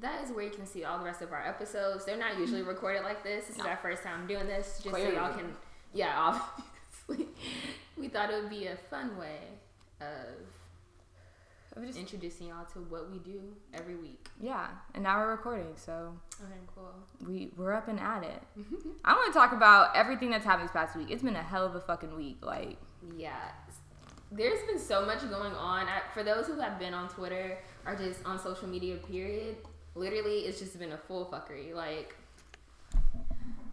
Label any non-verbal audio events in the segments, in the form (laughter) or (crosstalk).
that is where you can see all the rest of our episodes. They're not usually mm-hmm. recorded like this. This No. is our first time doing this, just Clearly. so y'all can, yeah, (laughs) obviously. we thought it would be a fun way of just- introducing y'all to what we do every week. yeah, and now we're recording, so Okay, cool. we we're up and at it. (laughs) I want to talk about everything that's happened this past week. It's been a hell of a fucking week. Like, Yeah, there's been so much going on. I, for those who have been on Twitter or just on social media, period, literally, it's just been a full fuckery. Like,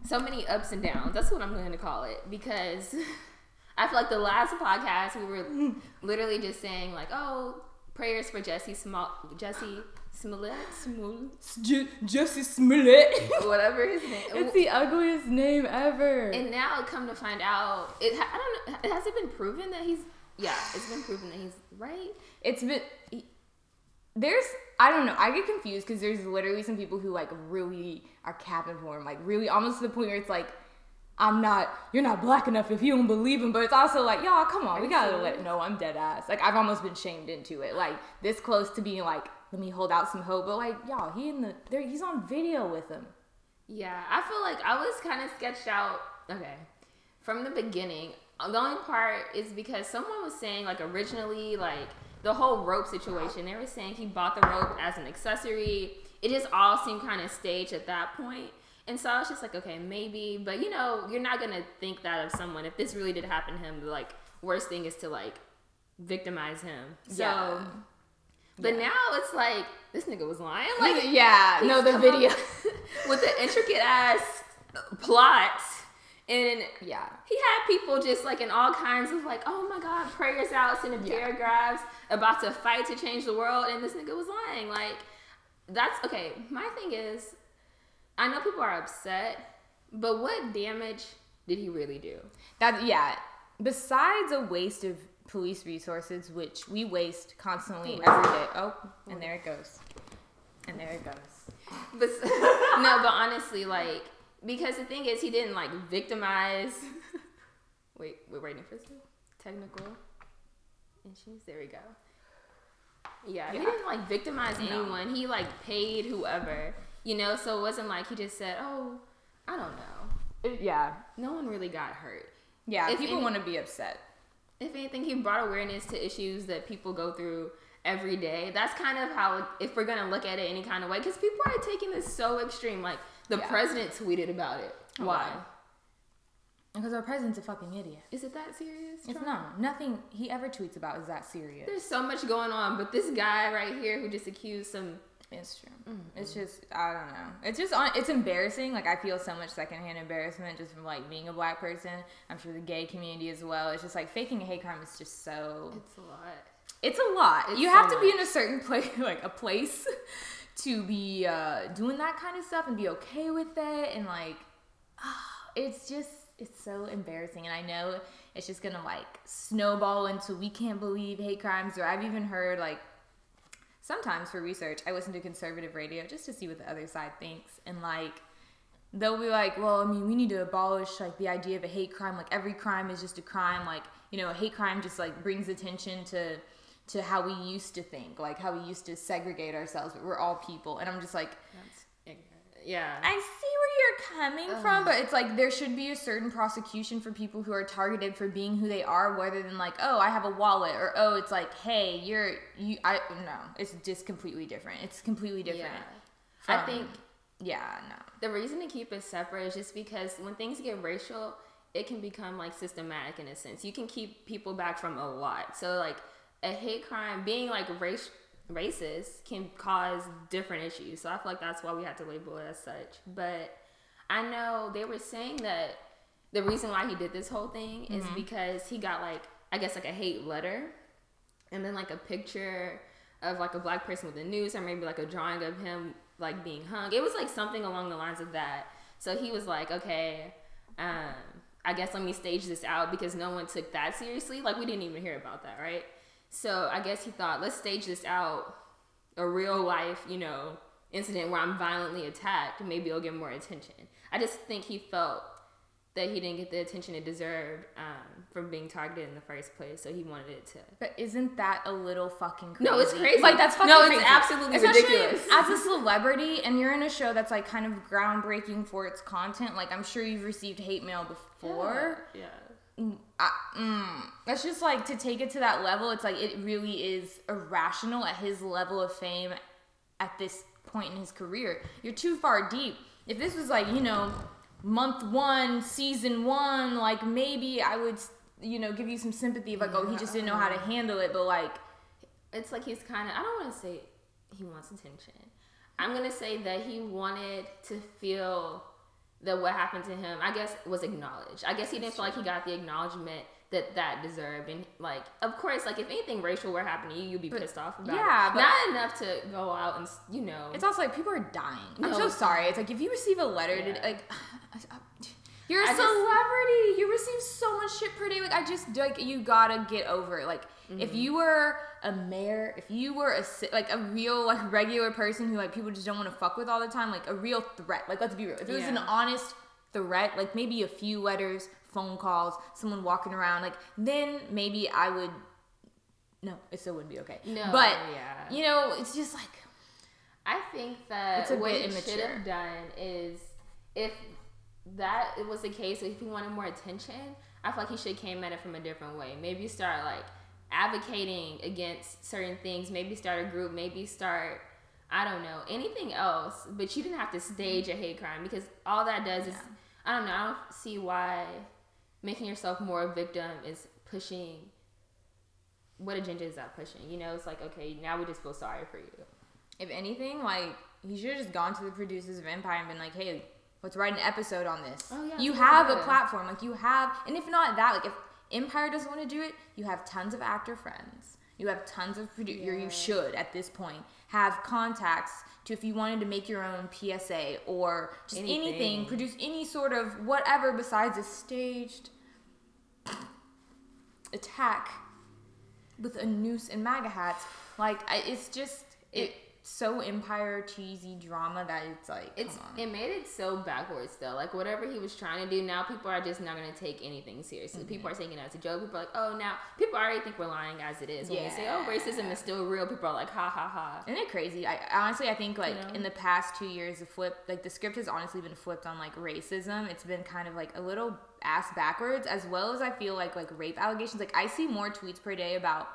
so many ups and downs. That's what I'm going to call it because (laughs) I feel like the last podcast we were literally just saying like, oh, prayers for Jesse Small, Jesse Smollett, Smollett, Jesse Smollett. (laughs) whatever his name. it's the ugliest name ever. And now, come to find out, it ha- I don't know. Has it been proven that he's? Yeah, it's been proven that he's right. it's been there's I don't know. I get confused because there's literally some people who like really are capping for him, like really almost to the point where it's like, I'm not, you're not black enough if you don't believe him. But it's also like, y'all, come on, we gotta let no, I'm dead ass. Like I've almost been shamed into it, like this close to being like, let me hold out some hope. But like, y'all, he in the there, he's on video with him. Yeah, I feel like I was kind of sketched out. Okay, from the beginning. The only part is because someone was saying like originally like the whole rope situation. They were saying he bought the rope as an accessory. It just all seemed kind of staged at that point. And so I was just like, okay, maybe, but you know, you're not gonna think that of someone if this really did happen to him. The like worst thing is to like victimize him. So, Yeah. but Yeah. now it's like this nigga was lying. Like, (laughs) yeah, no, the video. (laughs) with the intricate ass plot, and yeah. he had people just like in all kinds of like, oh my god, prayers out, sending Yeah. paragraphs about to fight to change the world, and this nigga was lying. Like, that's okay. My thing is, I know people are upset, but what damage did he really do? That yeah. Besides a waste of police resources, which we waste constantly every day. Oh, and there it goes. And there it goes. But (laughs) no, but honestly, like because the thing is, he didn't like victimize. (laughs) Wait, we're waiting for some technical issues. There we go. Yeah, he didn't like victimize No. anyone. He like paid whoever, you know. So it wasn't like he just said, "Oh, I don't know." It- yeah. No one really got hurt. Yeah. If people any- want to be upset. If anything, he brought awareness to issues that people go through every day. That's kind of how, if we're gonna look at it any kind of way, because people are taking this so extreme. Like the Yeah. president tweeted about it. Oh, Why? Because our president's a fucking idiot. Is it that serious? It's not. Nothing he ever tweets about is that serious. There's so much going on, but this guy right here who just accused some. It's true. It's just I don't know. It's just on. It's embarrassing. Like I feel so much secondhand embarrassment just from like being a black person. I'm sure the gay community as well. It's just like faking a hate crime is just so. It's a lot. It's a lot. It's you so have to be much. in a certain place, (laughs) like a place, (laughs) to be uh, doing that kind of stuff and be okay with it. And like, (sighs) it's just it's so embarrassing. And I know it's just gonna like snowball into we can't believe hate crimes. Or I've even heard like sometimes for research, I listen to conservative radio just to see what the other side thinks. And like, they'll be like, well, I mean, we need to abolish like the idea of a hate crime. Like every crime is just a crime. Like, you know, a hate crime just like brings attention to to how we used to think, like how we used to segregate ourselves, but we're all people. And I'm just like, That's. Yeah. I see where you're coming from, but it's like there should be a certain prosecution for people who are targeted for being who they are, rather than like, oh, I have a wallet, or oh, it's like, hey, you're you. I no, it's just completely different. It's completely different. yeah. I think Yeah, no. the reason to keep it separate is just because when things get racial, it can become like systematic in a sense. You can keep people back from a lot. So like a hate crime being like race racist can cause different issues. So I feel like that's why we have to label it as such. But I know they were saying that the reason why he did this whole thing is because he got like I guess like a hate letter and then like a picture of like a black person with the news or maybe like a drawing of him like being hung. It was like something along the lines of that. So he was like, okay, um, I guess let me stage this out because no one took that seriously. Like we didn't even hear about that, right? So I guess he thought, let's stage this out, a real life, you know, incident where I'm violently attacked. Maybe it'll get more attention. I just think he felt that he didn't get the attention it deserved um, from being targeted in the first place. So he wanted it to. But isn't that a little fucking crazy? No, it's crazy. Like that's fucking No, it's crazy. absolutely Especially ridiculous. As a celebrity, and you're in a show that's like kind of groundbreaking for its content. Like I'm sure you've received hate mail before. Yeah. I, mm, that's just like to take it to that level. It's like it really is irrational at his level of fame at this point in his career. You're too far deep. If this was like you know month one, season one, like maybe I would you know give you some sympathy of like oh he just didn't know how to handle it, but like It's like he's kind of. I don't want to say he wants attention. I'm gonna say that he wanted to feel that what happened to him, I guess, was acknowledged. I guess he didn't feel like he got the acknowledgement that that deserved. And like, of course, like if anything racial were happening to you, you'd be But- pissed off about it. yeah, it. but- Not enough to go out and you know. It's also like people are dying. I'm so sorry. It's like if you receive a letter, to, like (sighs) you're a I just- celebrity. you receive so much shit per day. Like I just like you gotta get over it. Like Mm-hmm. if you were a mayor, if you were a like a real like regular person who like people just don't want to fuck with all the time, like a real threat. Like let's be real. If it was an honest threat, like maybe a few letters, phone calls, someone walking around, like then maybe I would. No, it still wouldn't be okay. No, but yeah. you know, it's just like I think that It's a what he should have done is if that was the case, if he wanted more attention, I feel like he should have came at it from a different way. Maybe start like advocating against certain things. Maybe start a group. Maybe start I don't know anything else. But you didn't have to stage a hate crime because all that does is I don't know. I don't see why making yourself more a victim is pushing. What agenda is that pushing? You know, it's like okay, now we just feel sorry for you. If anything, like he should have just gone to the producers of Empire and been like, "Hey, let's write an episode on this." Oh, yeah, you have a platform, like you have, and if not that, like if Empire doesn't want to do it, you have tons of actor friends. You have tons of produ- or Yeah. You should at this point have contacts to if you wanted to make your own PSA or just anything, Anything. produce any sort of whatever besides a staged attack with a noose and MAGA hats. Like I, it's just it so empire cheesy drama that it's like It's it made it so backwards though. Like whatever he was trying to do, now people are just not gonna take anything seriously. Mm-hmm. People are taking it as a joke. People are like, oh, now people already think we're lying as it is. When we say, oh, racism is still real, people are like, ha ha ha. Isn't it crazy? I honestly I think like know? in the past two years the flip like the script has honestly been flipped on like racism. It's been kind of like a little ass backwards as well as I feel like like rape allegations. Like I see more tweets per day about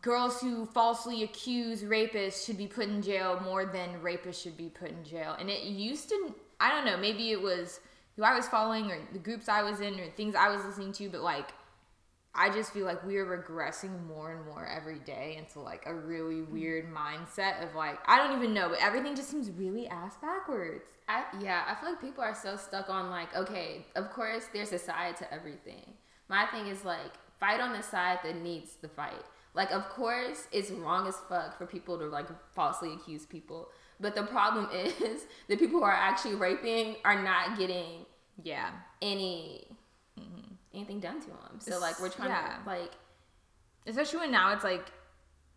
girls who falsely accuse rapists should be put in jail more than rapists should be put in jail. And it used to I don't know, maybe it was who I was following or the groups I was in or things I was listening to, but like I just feel like we're regressing more and more every day into like a really mm-hmm. weird mindset of like I don't even know, but everything just seems really ass backwards. I, yeah, I feel like people are so stuck on like, okay, of course there's a side to everything. My thing is like, fight on the side that needs the fight. Like, of course, it's wrong as fuck for people to like falsely accuse people. But the problem (laughs) is the people who are actually raping are not getting Yeah. any mm-hmm. anything done to them. So like, we're trying Yeah. to like, Especially when now it's like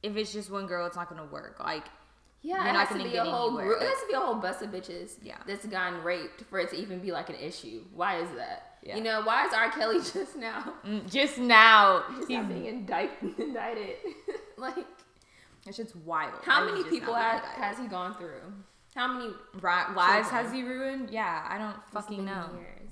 if it's just one girl it's not gonna work. Like yeah, You're it not has to be a whole anywhere. group. It has to be a whole bus of bitches. Yeah. that's gotten raped for it to even be like an issue. Why is that? Yeah. You know, why is R. Kelly (laughs) just now? mm, just now just he's being indicted. indicted. (laughs) like, it's just wild. how that many people not being ha- indicted. has he gone through? How many Ri- lives has he ruined? Yeah, I don't fucking know. Years?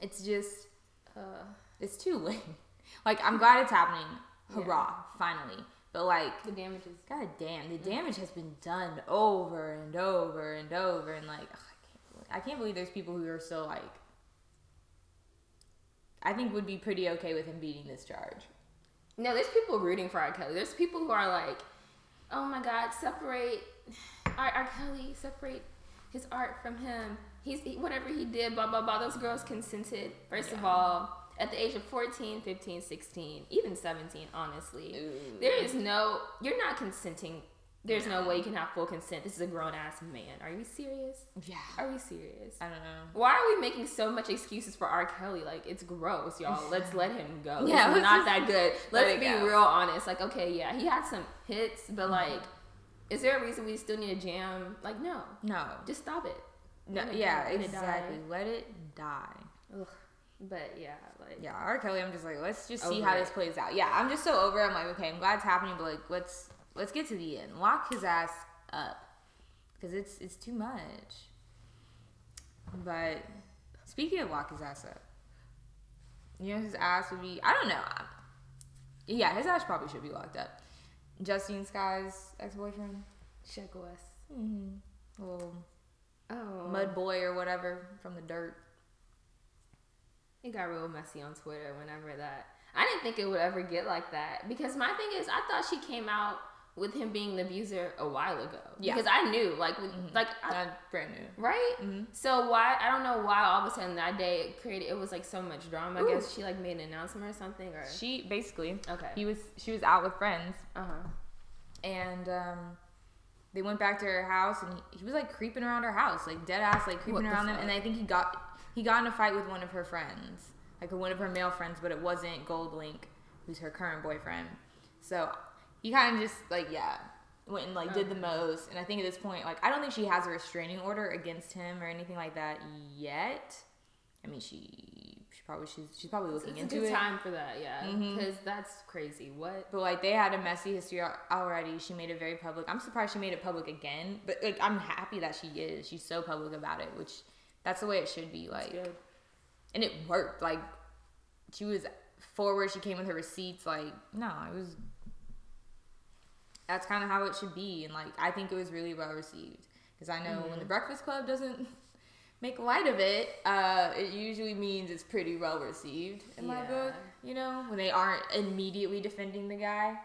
It's just Uh, it's too late. (laughs) Like I'm glad it's happening. Hurrah, finally. But like the damages. God damn, the damage has been done over and over and over, and like, ugh, I can't, believe, I can't believe there's people who are still like, I think would be pretty okay with him beating this charge. No, there's people rooting for R. Kelly. There's people who are like, oh my God, separate (sighs) R. R. Kelly, separate his art from him. He's he, whatever he did, blah blah blah. Those girls consented. First of all, at the age of 14, 15, 16, even 17, honestly. Ooh. There is no you're not consenting. There's no way you can have full consent. This is a grown ass man. Are you serious? Yeah, Are we serious? I don't know. Why are we making so much excuses for R. Kelly? Like it's gross, y'all. (laughs) Let's let him go. Yeah, let's not that good. let Let's be go. real honest. Like, okay, yeah, he had some hits, but mm-hmm. like, is there a reason we still need a jam? Like, no, No, just stop it. No, it yeah, die, let it die. exactly. Let it die. Ugh. But yeah, like Yeah, R. Kelly. I'm just like, let's just see how it. this plays out. Yeah, I'm just so over. it. I'm like, okay, I'm glad it's happening, but like, let's let's get to the end. Lock his ass up, because it's it's too much. But speaking of lock his ass up, you know his ass would be. I don't know. Yeah, his ass probably should be locked up. Justine Skye's ex-boyfriend, Sheck Wes. mm-hmm. little Oh, mud boy or whatever from the dirt. It got real messy on Twitter whenever that. I didn't think it would ever get like that because my thing is, I thought she came out with him being the abuser a while ago. Yeah. Because I knew, like, with, like, I, brand new. right? Mhm. So why? I don't know why all of a sudden that day it created. It was like so much drama. I guess she like made an announcement or something. Or She basically okay. he was she was out with friends Uh huh. and um, they went back to her house and he, he was like creeping around her house like dead ass like creeping What the around them and I think he got he got in a fight with one of her friends like one of her male friends but it wasn't GoldLink who's her current boyfriend so he kind of just like yeah went and like did the most and I think at this point like I don't think she has a restraining order against him or anything like that yet I mean she she probably she's she's probably looking It's a into good it time for that, yeah. Mm-hmm. Because that's crazy. What? But like they had a messy history already. She made it very public. I'm surprised she made it public again. But like I'm happy that she is. She's so public about it, which that's the way it should be. Like and it worked. Like she was forward. She came with her receipts. Like no, it was. That's kind of how it should be, and like I think it was really well received because I know when the Breakfast Club doesn't (laughs) make light of it, uh, it usually means it's pretty well received in my book. You know, when they aren't immediately defending the guy.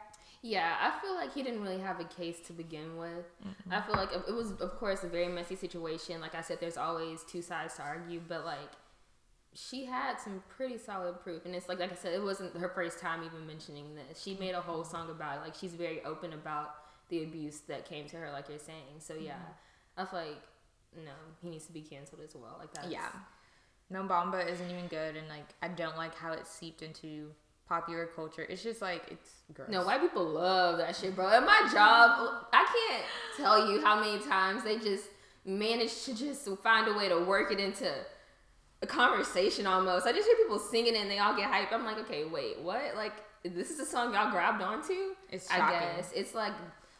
Yeah, I feel like he didn't really have a case to begin with. I feel like it was, of course, a very messy situation. Like I said, there's always two sides to argue, but like she had some pretty solid proof, and it's like, like I said, it wasn't her first time even mentioning this. She made a whole song about it. Like she's very open about the abuse that came to her, like you're saying. So yeah, mm-hmm. I feel like no, he needs to be canceled as well. Like that. Yeah. Mo Bamba isn't even good, and like I don't like how it seeped into popular culture. It's just like it's gross. No, white people love that shit, bro. At my job, I can't tell you how many times they just managed to just find a way to work it into a conversation almost. I just hear people singing it and they all get hyped. I'm like, okay, wait, what? Like, this is a song y'all grabbed onto? It's I shocking. guess it's like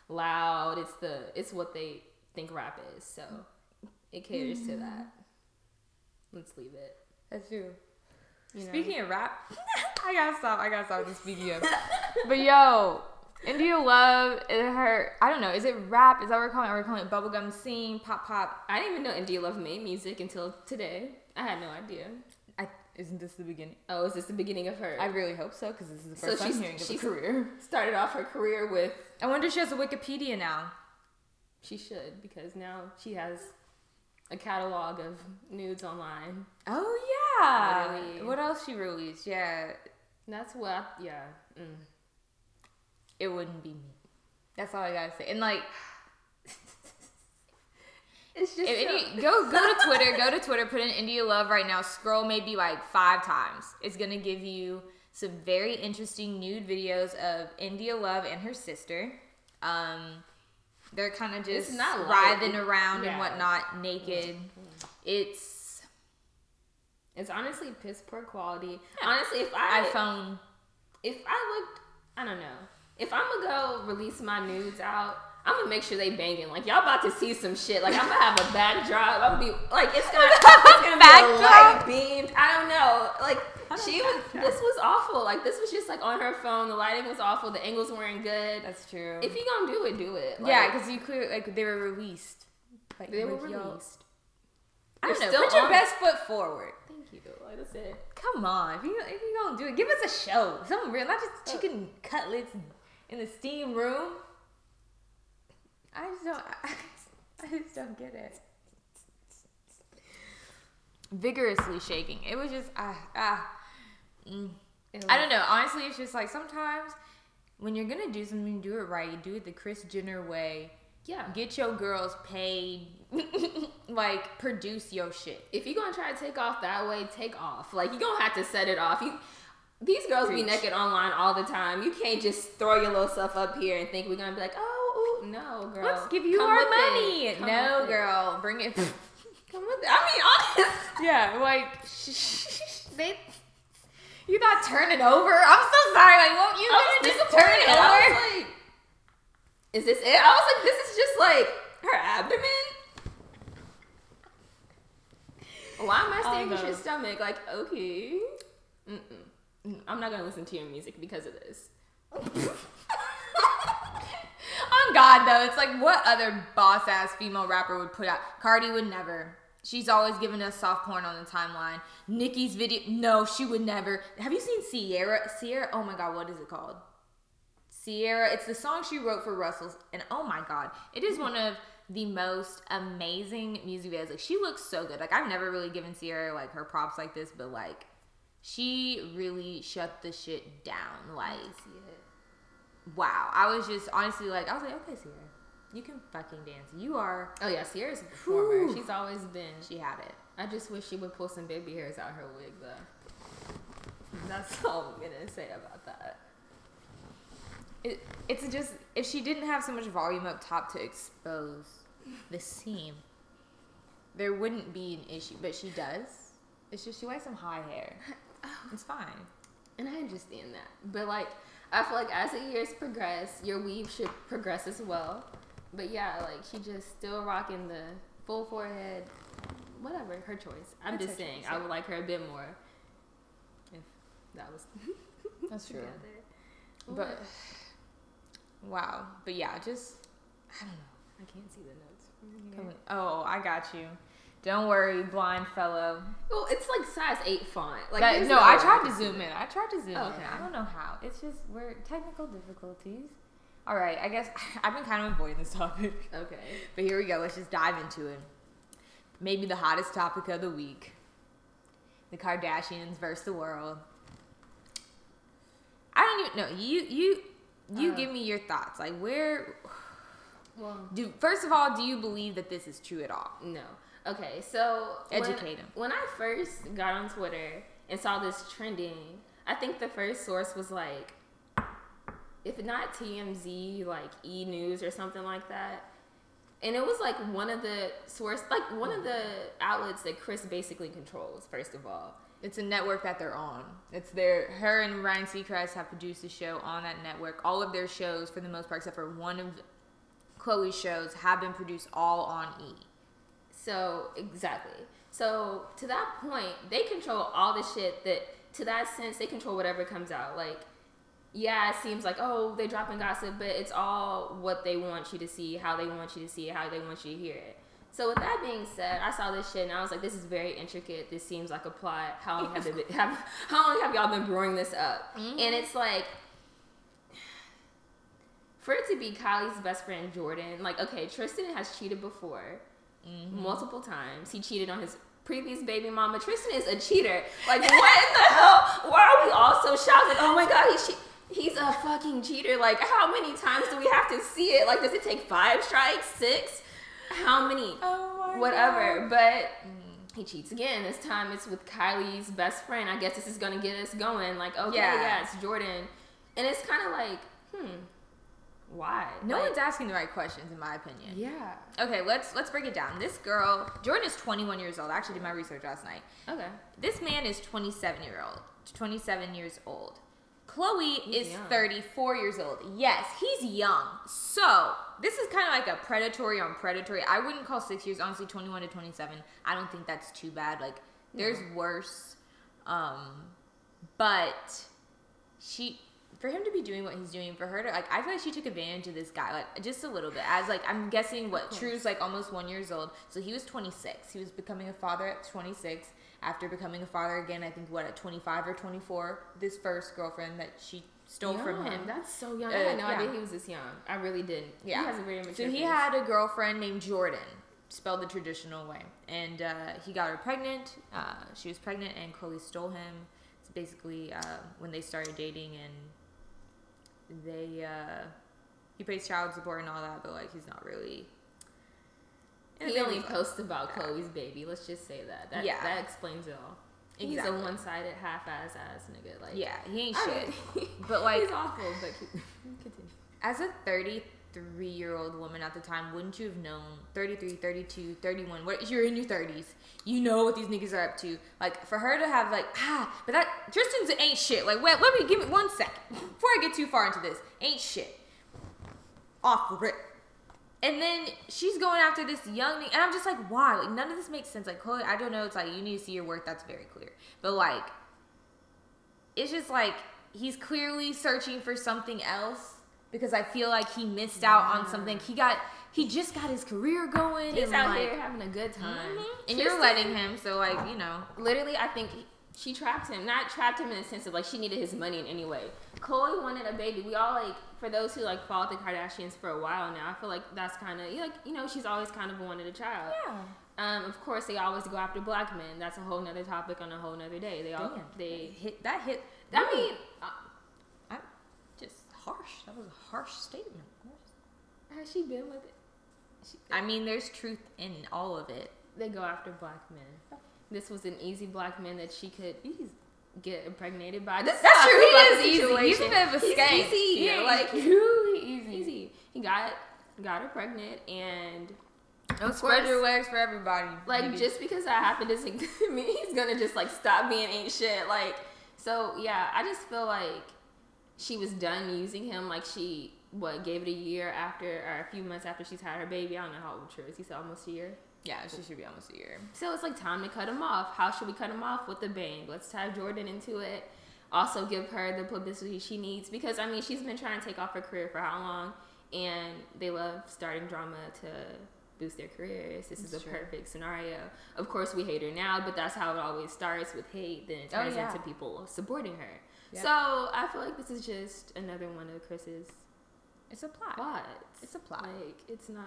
loud. It's the it's what they think rap is. So it caters to that. Mm. Let's leave it. That's true. You know? Speaking of rap, (laughs) I gotta stop. I gotta stop this speaking of. (laughs) but yo, India Love, it her. I don't know. Is it rap? Is that what we're calling it? Are we calling it bubblegum sing, pop pop? I didn't even know India Love made music until today. I had no idea. I, isn't this the beginning? Oh, is this the beginning of her? I really hope so because this is the So first she's- I'm hearing of a career. (laughs) started off her career with I wonder if she has a Wikipedia now. she should because now she has a catalog of nudes online. Oh yeah. Literally. What else she released? Yeah, That's what I, yeah. Mm. it wouldn't be me. That's all I gotta say. And like, It's just if so- (laughs) go go to Twitter, go to Twitter, put in India Love right now. Scroll maybe like five times. It's gonna give you some very interesting nude videos of India Love and her sister. Um, they're kind of just writhing around Yeah. and whatnot, naked. It's it's honestly piss poor quality. Honestly, if I iPhone. if I looked, I don't know. If I'm gonna go release my nudes out, I'm gonna make sure they banging. Like y'all about to see some shit. Like I'm gonna have a backdrop. I'm gonna be like it's gonna, (laughs) it's gonna be a Backdrop? light beamed. I don't know. Like Not she was. backdrop. This was awful. Like this was just like on her phone. The lighting was awful. The angles weren't good. That's true. If you gonna do it, do it. Like, yeah, because you clear like they were released. Like, they were released. I don't know. still Put your on- best foot forward. Thank you. Like that's it. Come on, if you if you gonna do it, give us a show. Something real, not just uh, chicken cutlets in the steam room. I just don't. (laughs) I just don't get it. Vigorously shaking. It was just ah ah. Mm. I don't know. Honestly, it's just like sometimes when you're gonna do something, do it right. Do it the Kris Jenner way. Yeah. Get your girls paid. (laughs) like produce your shit. if you're gonna try to take off that way, take off. Like you're gonna have to set it off. You these girls be Preach. naked online all the time. You can't just throw your little stuff up here and think we're gonna be like, oh, no, girl. Let's give you Come our money. No, with it. girl, bring it. (laughs) Come with it. I mean, honest. Yeah, like (laughs) they. You thought turning over? I'm so sorry. Like, won't you I just turn it I over? was like, is this it? I was like, this is just like her abdomen. Why am I staring at your stomach? Like, okay. Mm-mm. Mm, I'm not gonna listen to your music because of this. (laughs) On God, though, it's like what other boss ass female rapper would put out? Cardi would never. She's always giving us soft porn on the timeline. Nicki's video, no, she would never. Have you seen Ciara? Ciara, oh my God, what is it called? Ciara, it's the song she wrote for Russell's, and oh my God, it is one of the most amazing music videos. Like she looks so good. Like I've never really given Ciara like her props like this, but like she really shut the shit down. Like wow, I was just honestly like I was like, okay, Ciara, you can fucking dance. You are. Oh yeah, Ciara's a performer. Whew. She's always been. She had it. I just wish she would pull some baby hairs out her wig though. That's (laughs) all I'm gonna say about that. It, it's just if she didn't have so much volume up top to expose the seam, there wouldn't be an issue. But she does. It's just she likes some high hair. (laughs) It's fine. And I understand that. But like I feel like as the years progress, your weave should progress as well. But yeah, like she just still rocking the full forehead. Whatever, her choice. I'm It's just saying choice, I would like her a bit more if that was (laughs) That's true. together. But wow. But yeah, just I don't know. I can't see the notes. Coming- Oh, I got you. Don't worry, blind fellow. Well, it's like size eight font. Like That- no, I tried to zoom in. I tried to zoom Okay. in. I don't know how. It's just we're technical difficulties. All right, I guess (laughs) I've been kind of avoiding this topic, Okay. but here we go. Let's just dive into it. Maybe the hottest topic of the week: the Kardashians versus the world. I don't even know. You you you Uh. give me your thoughts. Like where Well, do first of all, do you believe that this is true at all? no. Okay, so Educate when. When I first got on Twitter and saw this trending, I think the first source was like, if not TMZ, like E News or something like that. And it was like one of the source, like one of the outlets that Kris basically controls. First of all, It's a network that they're on. It's their her and Ryan Seacrest have produced a show on that network. All of their shows, for the most part, except for one of Khloe's shows, have been produced all on E. So exactly. So to that point, they control all the shit that to that sense they control whatever comes out. Like, yeah, it seems like oh they dropping gossip, but it's all what they want you to see, how they want you to see it, how they want you to hear it. So with that being said, I saw this shit and I was like, this is very intricate. This seems like a plot. How long have they been, (laughs) have how long have y'all been brewing this up? Mm-hmm. And it's like (sighs) for it to be Kylie's best friend Jordyn, like okay, Tristan has cheated before multiple times. He cheated on his previous baby mama. Tristan is a cheater. Like what in the hell? Why are we all so shocked? Like oh my god, he's che- he's a fucking cheater. Like how many times do we have to see it? Like does it take five strikes, six? How many? Oh Whatever. But he cheats again. This time it's with Kylie's best friend. I guess this is gonna get us going. Like okay, Yeah. yeah, it's Jordyn, and it's kind of like hmm, why? No Like, one's asking the right questions, in my opinion. Yeah. Okay, let's let's break it down. This girl, Jordyn is 21 years old. I actually did my research last night. Okay. This man is 27 year old, 27 years old. Khloe He's is young. 34 years old. Yes, he's young. So this is kind of like a predatory on predatory. I wouldn't call six years, honestly, 21 to 27. I don't think that's too bad. Like there's worse. Um, but she, for him to be doing what he's doing, for her to like, I feel like she took advantage of this guy, like just a little bit. As like I'm guessing what. True's like almost one years old, so he was 26. He was becoming a father at 26. After becoming a father again, I think what at 25 or 24, this first girlfriend that she stole from him. That's so young. Uh, I had no yeah. idea he was this young. I really didn't. Yeah. He has a very mature So he face. had a girlfriend named Jordan, spelled the traditional way, and uh, he got her pregnant. Uh, she was pregnant, and Khloe stole him. It's basically uh, when they started dating, and they uh, he pays child support and all that, but like he's not really. He only posts about Khloe's baby. Let's just say that. That Yeah. that explains it all. He's Exactly. a one-sided, half-ass ass nigga. Like Yeah, he ain't I shit. mean, (laughs) But like he's awful. But (laughs) continue. as a 30 33 year old woman at the time, wouldn't you have known 33, 32, 31? What you're in your 30s. You know what these niggas are up to. Like for her to have like ah, but that Tristan's ain't shit. Like wait, let me give me one second (laughs) before I get too far into this. Ain't shit. Off rip. And then she's going after this young and I'm just like, why? Like none of this makes sense. Like Khloe, I don't know. It's like you need to see your work. That's very clear. But like, it's just like he's clearly searching for something else because I feel like he missed out on something. He got he just got his career going. He's and out like, here having a good time. Mhm. and you're letting him. So like you know, literally, I think he- she trapped him. Not trapped him in the sense of like she needed his money in any way. Khloe wanted a baby. We all like for those who like followed the Kardashians for a while now. I feel like that's kind of like you know she's always kind of wanted a child. yeah. Um, of course, they always go after black men. That's a whole nother topic on a whole nother day. They all Damn. they. hit that hit. I mean, uh, I just harsh. That was a harsh statement. has she been with it? She, I mean, there's truth in all of it. they go after black men. This was an easy black man that she could get impregnated by. This That's true. He is easy. He's a bit of a He's skank. easy. Yeah, like really easy. easy. He got got her pregnant, and Don't spread your legs for everybody. like niggas. just because that happened doesn't (laughs) mean he's gonna just like stop being ain't shit. Like so, yeah. I just feel like she was done using him. Like she what gave it a year after or a few months after she's had her baby. I don't know how old True is. He said almost a year. yeah, she should be almost a year. So it's like time to cut him off. How should we cut him off? With a bang. Let's tie Jordyn into it. Also give her the publicity she needs because I mean she's been trying to take off her career for how long, and they love starting drama to boost their careers. This is a true. perfect scenario. Of course we hate her now, but that's how it always starts with hate. Then it Oh, turns yeah. into people supporting her. Yep. So I feel like this is just another one of Kris's It's a plot. plots. It's a plot. Like it's not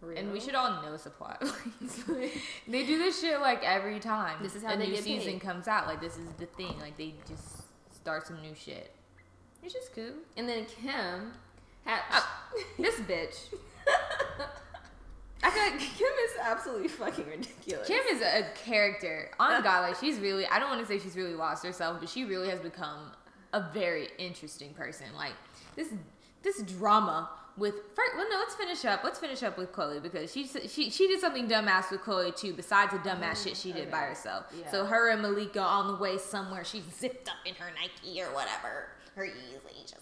real. And we should all know it's a plot. (laughs) (laughs) they do this shit like every time. This is how a they new get season paid. comes out. Like this is the thing. Like they just start some new shit. It's just cool. and then Kim had ah, This bitch. (laughs) I got (laughs) Kim is absolutely fucking ridiculous. Kim is a character. On God, like she's really I don't want to say she's really lost herself, but she really has become a very interesting person. Like this this drama with first, well no, let's finish up. Let's finish up with Khloe because she she she did something dumbass with Khloe too, besides the dumbass mm, shit she did by herself. Yeah. So her and Malika on the way somewhere, she's zipped up in her Nike or whatever. Her easily just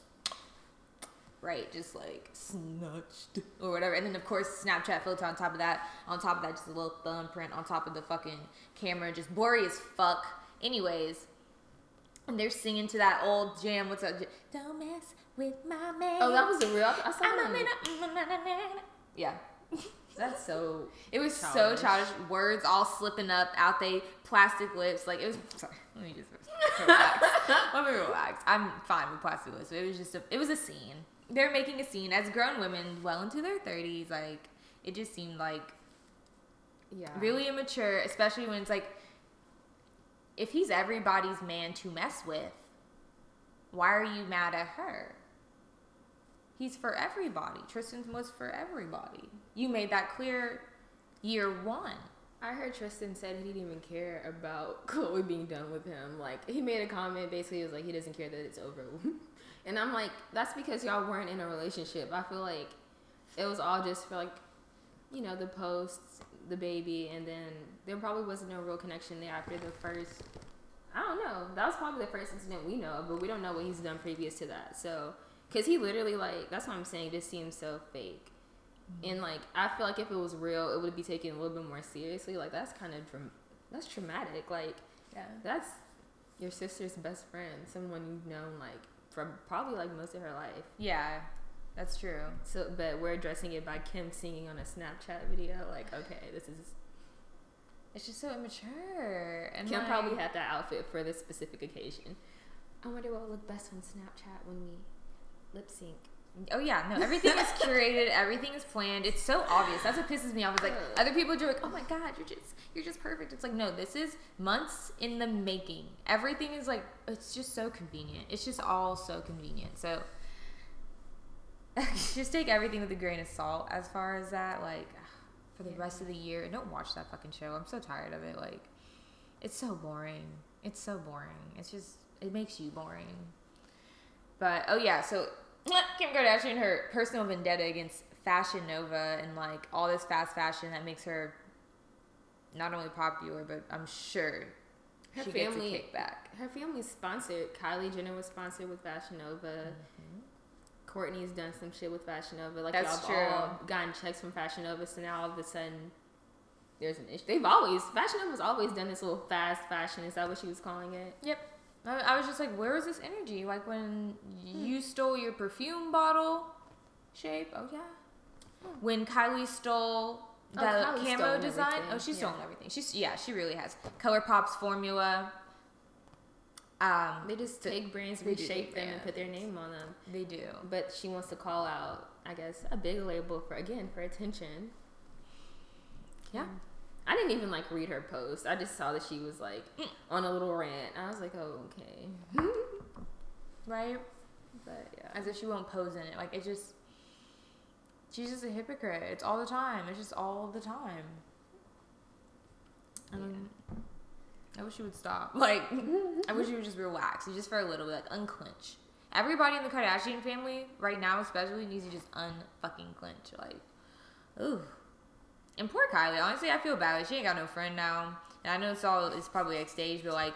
right? Just like snatched or whatever. And then of course Snapchat filter on top of that. On top of that, just a little thumbprint on top of the fucking camera, just blurry as fuck. Anyways, and they're singing to that old jam. What's that? Don't mess with my man. Oh, that was a real. I saw I'm that. Yeah. (laughs) That's so. It was so Childish. childish. Words all slipping up out they plastic lips. Like it was. (laughs) Sorry, let me just (laughs) relax. let me relax. I'm fine with plastic lips. It was just a. It was a scene. They're making a scene as grown women, well into their thirties. Like it just seemed like Yeah. really immature, especially when it's like, if he's everybody's man to mess with, why are you mad at her? He's for everybody. Tristan was for everybody. You made that clear year one. I heard Tristan said he didn't even care about (laughs) Khloe being done with him. Like he made a comment basically it was like he doesn't care that it's over. (laughs) and I'm like, that's because y'all weren't in a relationship. I feel like it was all just for like, you know, the posts, the baby, and then there probably wasn't no real connection there after the first. I don't know. That was probably the first incident we know of, but we don't know what he's done previous to that. So, because he literally like that's what I'm saying. This seems so fake. Mm-hmm. And like, I feel like if it was real, it would be taken a little bit more seriously. Like, that's kind of dram- that's traumatic. Like, Yeah. that's your sister's best friend, someone you've known like from probably like most of her life. Yeah, that's true. So, but we're addressing it by Kim singing on a Snapchat video. Like, okay, this is It's just so immature. And Kim like, probably had that outfit for this specific occasion. I wonder what will look best on Snapchat when we lip sync. Oh yeah, no, everything is curated, everything is planned. It's so obvious. That's what pisses me off. Is like other people are like, "Oh my god, you're just you're just perfect." It's like, no, this is months in the making. Everything is like it's just so convenient. It's just all so convenient. So (laughs) just take everything with a grain of salt as far as that. Like (sighs) for the rest of the year, don't watch that fucking show. I'm so tired of it. Like it's so boring. It's so boring. It's just it makes you boring. But oh yeah, so Kim Kardashian, her personal vendetta against Fashion Nova and like all this fast fashion that makes her not only popular, but I'm sure Her she family- gets a kickback. Her family's sponsored. Kylie Jenner was sponsored with Fashion Nova. Mm-hmm. Kourtney's done some shit with Fashion Nova. Like That's y'all true. all gotten checks from Fashion Nova, so now all of a sudden there's an issue. They've always Fashion Nova's always done this little fast fashion. Is that what she was calling it? Yep. I, I was just like, where was this energy? Like when you stole your perfume bottle shape. Oh yeah. When Kylie stole Oh, the Kylie's camo design. everything, Oh, she's yeah. stolen everything. She's yeah, she really has. ColourPop's formula. Um, They just Th- take brands, reshape them, and put their name on them. they do. But she wants to call out, I guess, a big label for again for attention. Yeah. I didn't even like read her post. I just saw that she was like mm. on a little rant. I was like, oh okay, (laughs) Right. but yeah. As if she won't pose in it. Like it just. She's just a hypocrite. It's all the time. It's just all the time. I mean, I wish she would stop. (laughs) Like, I wish she would just relax, just for a little bit, like unclench. Everybody in the Kardashian family right now, especially, needs to just unfucking clench. Like, ooh. And poor Kylie. Honestly, I feel bad. Like, she ain't got no friend now, and I know it's all it's probably like staged, but like,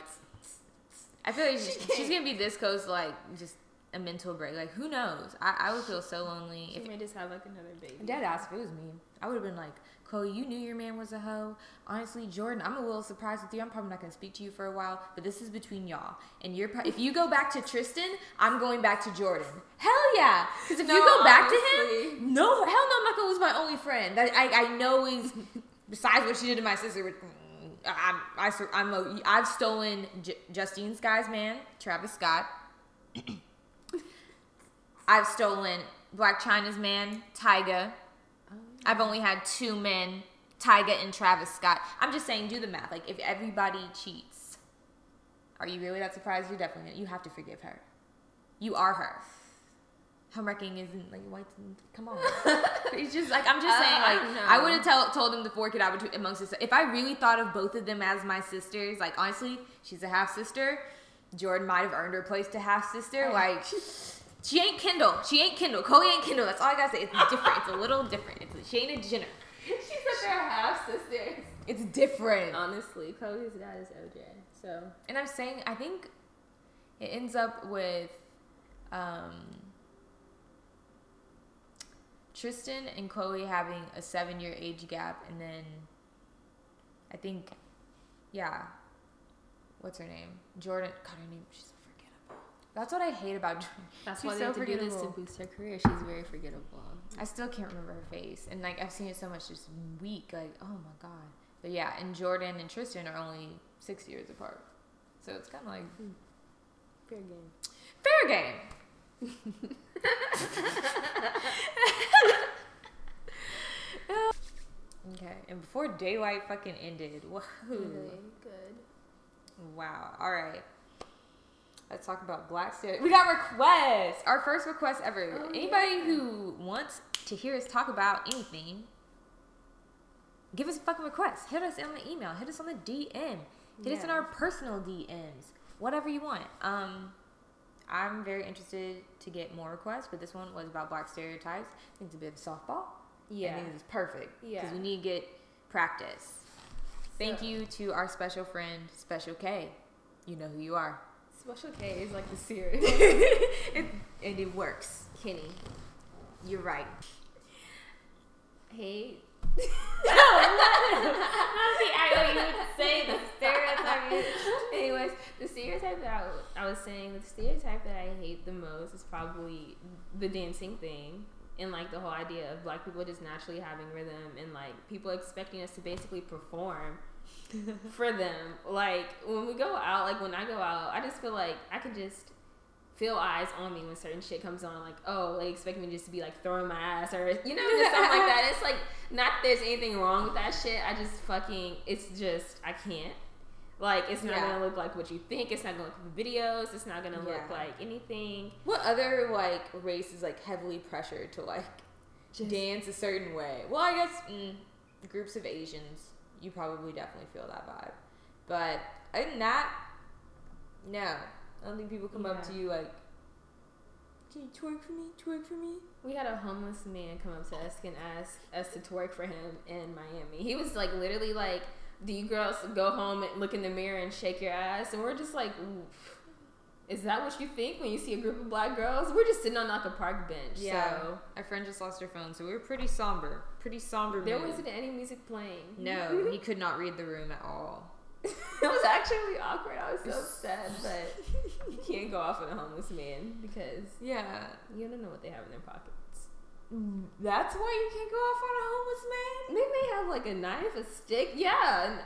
I feel like she's, she's gonna be this close, to, like just a mental break. Like, who knows? I, I would feel so lonely She if may just have like another baby. Dad asked if it was me. I would have been like, Khloe, you knew your man was a hoe. Honestly, Jordyn, I'm a little surprised with you. I'm probably not gonna speak to you for a while, but this is between y'all. And you're pro- if you go back to Tristan, I'm going back to Jordyn. Hell yeah! Because if you No, go back to him, no, hell no, I'm not gonna lose my only friend. That I, I know is besides what she did to my sister. With, mm, I'm I, sur- I'm a, I've stolen J- Justine Skye's man, Travis Scott. (coughs) I've stolen Blac Chyna's man, Tyga. I've only had two men, Tyga and Travis Scott. I'm just saying, do the math. Like, if everybody cheats, are you really that surprised? You're definitely you have to forgive her. You are her. Homewrecking isn't like white. Come on, (laughs) it's just like I'm just Uh, saying. Like don't. I would have tell, told them to fork it out between amongst us. If I really thought of both of them as my sisters, like honestly, she's a half sister. Jordyn might have earned her place to half sister. Like (laughs) she ain't Kendall. She ain't Kendall. Khloe ain't Kendall. That's all I gotta say. It's (laughs) different. It's a little different. It's she ain't a Jenner. she said they're half sisters. It's different. Honestly, Khloe's dad is OJ. So And I'm saying, I think it ends up with um, Tristan and Khloe having a seven year age gap, and then I think, yeah, what's her name? Jordyn. God, her name, she's. That's what I hate about (laughs) Jordyn. that's She's why they so have to do this to boost her career. She's very forgettable. I still can't remember her face, and like I've seen it so much this week. Like, oh my god. But yeah, and Jordyn and Tristan are only six years apart, so it's kind of like hmm. Fair game. fair game. (laughs) okay, and before daylight fucking ended, whoa, Really good. wow. All right, let's talk about Black Stairs. We got requests. Our first request ever. Oh, Anybody yeah. who wants to hear us talk about anything, give us a fucking request. Hit us on the email. Hit us on the DM. Hit us in our personal DMs. Whatever you want. Um, I'm very interested to get more requests, but this one was about black stereotypes. I think it's a bit of softball. Yeah. I Yeah. think is perfect. Because Yeah. we need to get practice. Thank you to our special friend, Special K. You know who you are. Special K is like the series. (laughs) it, and it works. Kenny. You're right. Hey. (laughs) I know you would say the stereotype. Anyways, the stereotype that I, w- I was saying, the stereotype that I hate the most is probably the dancing thing. And like the whole idea of black people just naturally having rhythm and like people expecting us to basically perform (laughs) for them. Like when we go out, like when I go out, I just feel like I could just feel eyes on me when certain shit comes on. Like, oh, they expect me just to be like throwing my ass or you know, just something like that. It's like not that there's anything wrong with that shit. I just fucking it's just I can't. Like it's not Yeah. gonna look like what you think. It's not gonna look like videos. It's not gonna look like anything. What other like race is like heavily pressured to like Just- dance a certain way? Well, I guess mm, groups of Asians, you probably definitely feel that vibe. But other than that, no. I don't think people come up to you like Can you twerk for me? Twerk for me? We had a homeless man come up to us and ask us to twerk for him in Miami. He was like literally like, "Do you girls go home and look in the mirror and shake your ass?" And we're just like, Oof. "Is that what you think when you see a group of black girls?" We're just sitting on like a park bench. Yeah. So Our friend just lost her phone, so we were pretty somber. Pretty somber. there mood. wasn't any music playing. No, (laughs) he could not read the room at all. it was actually awkward. I was so (laughs) upset, but you can't go off on a homeless man because Yeah. you don't know what they have in their pockets. That's why you can't go off on a homeless man? They may have like a knife, a stick. Yeah,